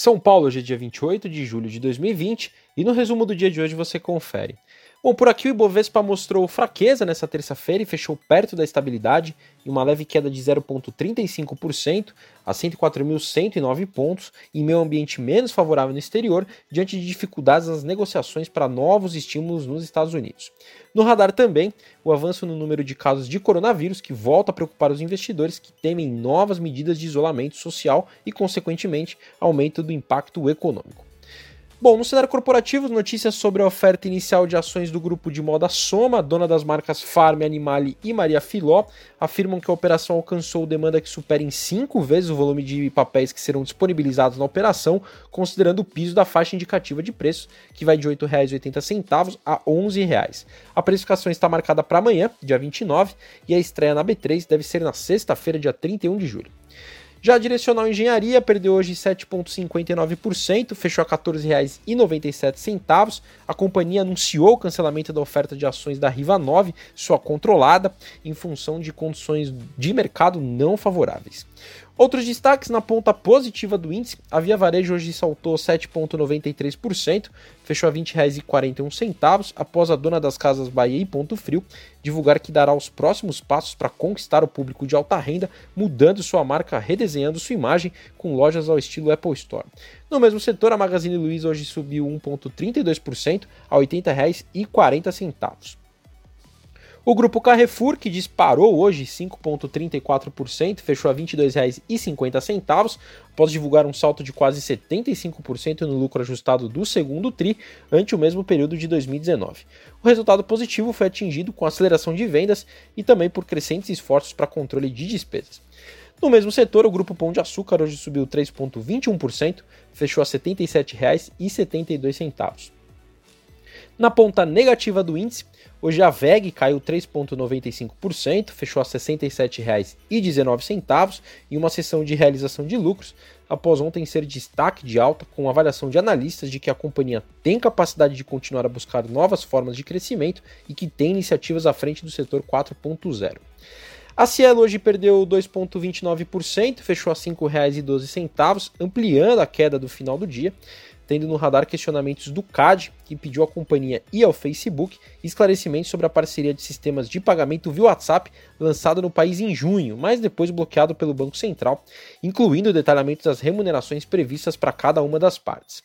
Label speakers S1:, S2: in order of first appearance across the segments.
S1: São Paulo, hoje é dia 28 de julho de 2020 e no resumo do dia de hoje você confere. Bom, por aqui o Ibovespa mostrou fraqueza nessa terça-feira e fechou perto da estabilidade, em uma leve queda de 0,35% a 104.109 pontos, em meio ambiente menos favorável no exterior, diante de dificuldades nas negociações para novos estímulos nos Estados Unidos. No radar também, o avanço no número de casos de coronavírus, que volta a preocupar os investidores que temem novas medidas de isolamento social e, consequentemente, aumento do impacto econômico. Bom, no cenário corporativo, notícias sobre a oferta inicial de ações do grupo de moda Soma, dona das marcas Farm, Animale e Maria Filó, afirmam que a operação alcançou demanda que supera em cinco vezes o volume de papéis que serão disponibilizados na operação, considerando o piso da faixa indicativa de preços, que vai de R$ 8,80 a R$ 11,00. A precificação está marcada para amanhã, dia 29, e a estreia na B3 deve ser na sexta-feira, dia 31 de julho. Já a Direcional Engenharia perdeu hoje 7,59%, fechou a R$ 14,97. A companhia anunciou o cancelamento da oferta de ações da Riva 9, sua controlada, em função de condições de mercado não favoráveis. Outros destaques na ponta positiva do índice, a Via Varejo hoje saltou 7,93%, fechou a R$ 20,41 após a dona das casas Bahia e Ponto Frio divulgar que dará os próximos passos para conquistar o público de alta renda, mudando sua marca, redesenhando sua imagem com lojas ao estilo Apple Store. No mesmo setor, a Magazine Luiza hoje subiu 1,32% a R$ 80,40. O grupo Carrefour, que disparou hoje 5,34%, fechou a R$ 22,50, após divulgar um salto de quase 75% no lucro ajustado do segundo TRI ante o mesmo período de 2019. O resultado positivo foi atingido com aceleração de vendas e também por crescentes esforços para controle de despesas. No mesmo setor, o grupo Pão de Açúcar hoje subiu 3,21%, fechou a R$ 77,72. Na ponta negativa do índice, hoje a VEG caiu 3,95%, fechou a R$ 67,19 em uma sessão de realização de lucros, após ontem ser destaque de alta com avaliação de analistas de que a companhia tem capacidade de continuar a buscar novas formas de crescimento e que tem iniciativas à frente do setor 4.0. A Cielo hoje perdeu 2,29%, fechou a R$ 5,12, ampliando a queda do final do dia tendo no radar questionamentos do CAD, que pediu à companhia e ao Facebook esclarecimentos sobre a parceria de sistemas de pagamento via WhatsApp lançada no país em junho, mas depois bloqueado pelo Banco Central, incluindo detalhamentos das remunerações previstas para cada uma das partes.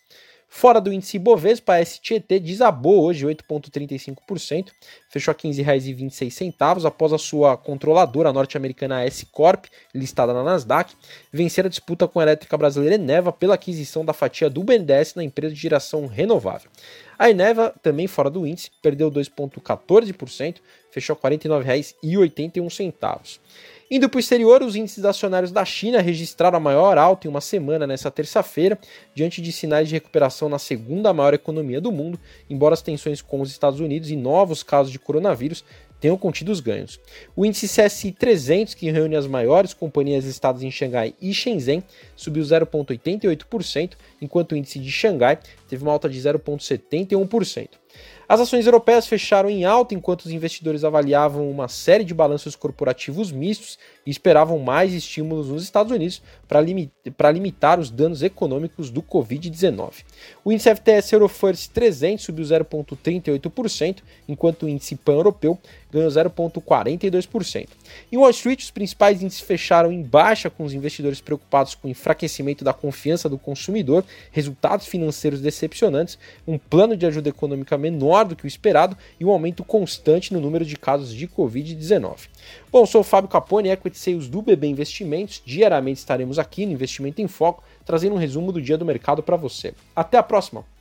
S1: Fora do índice Bovespa, a STT desabou hoje 8,35%, fechou a R$ 15,26 após a sua controladora norte-americana S Corp, listada na Nasdaq, vencer a disputa com a elétrica brasileira Eneva pela aquisição da fatia do BNDES na empresa de geração renovável. A Eneva, também fora do índice, perdeu 2,14%, fechou R$ 49,81. Indo para o exterior, os índices acionários da China registraram a maior alta em uma semana nesta terça-feira, diante de sinais de recuperação na segunda maior economia do mundo, embora as tensões com os Estados Unidos e novos casos de coronavírus tenham contido os ganhos. O índice CSI 300, que reúne as maiores companhias listadas em Xangai e Shenzhen, subiu 0,88%, enquanto o índice de Xangai teve uma alta de 0,71%. As ações europeias fecharam em alta enquanto os investidores avaliavam uma série de balanços corporativos mistos e esperavam mais estímulos nos Estados Unidos para limit limitar os danos econômicos do Covid-19. O índice FTSE Eurofirst 300 subiu 0,38%, enquanto o índice pan-europeu ganhou 0,42%. Em Wall Street, os principais índices fecharam em baixa, com os investidores preocupados com o enfraquecimento da confiança do consumidor, resultados financeiros decepcionantes, um plano de ajuda econômica menor do que o esperado e um aumento constante no número de casos de Covid-19. Bom, sou o Fábio Capone, Equity Sales do BB Investimentos. Diariamente estaremos aqui no Investimento em Foco, trazendo um resumo do dia do mercado para você. Até a próxima!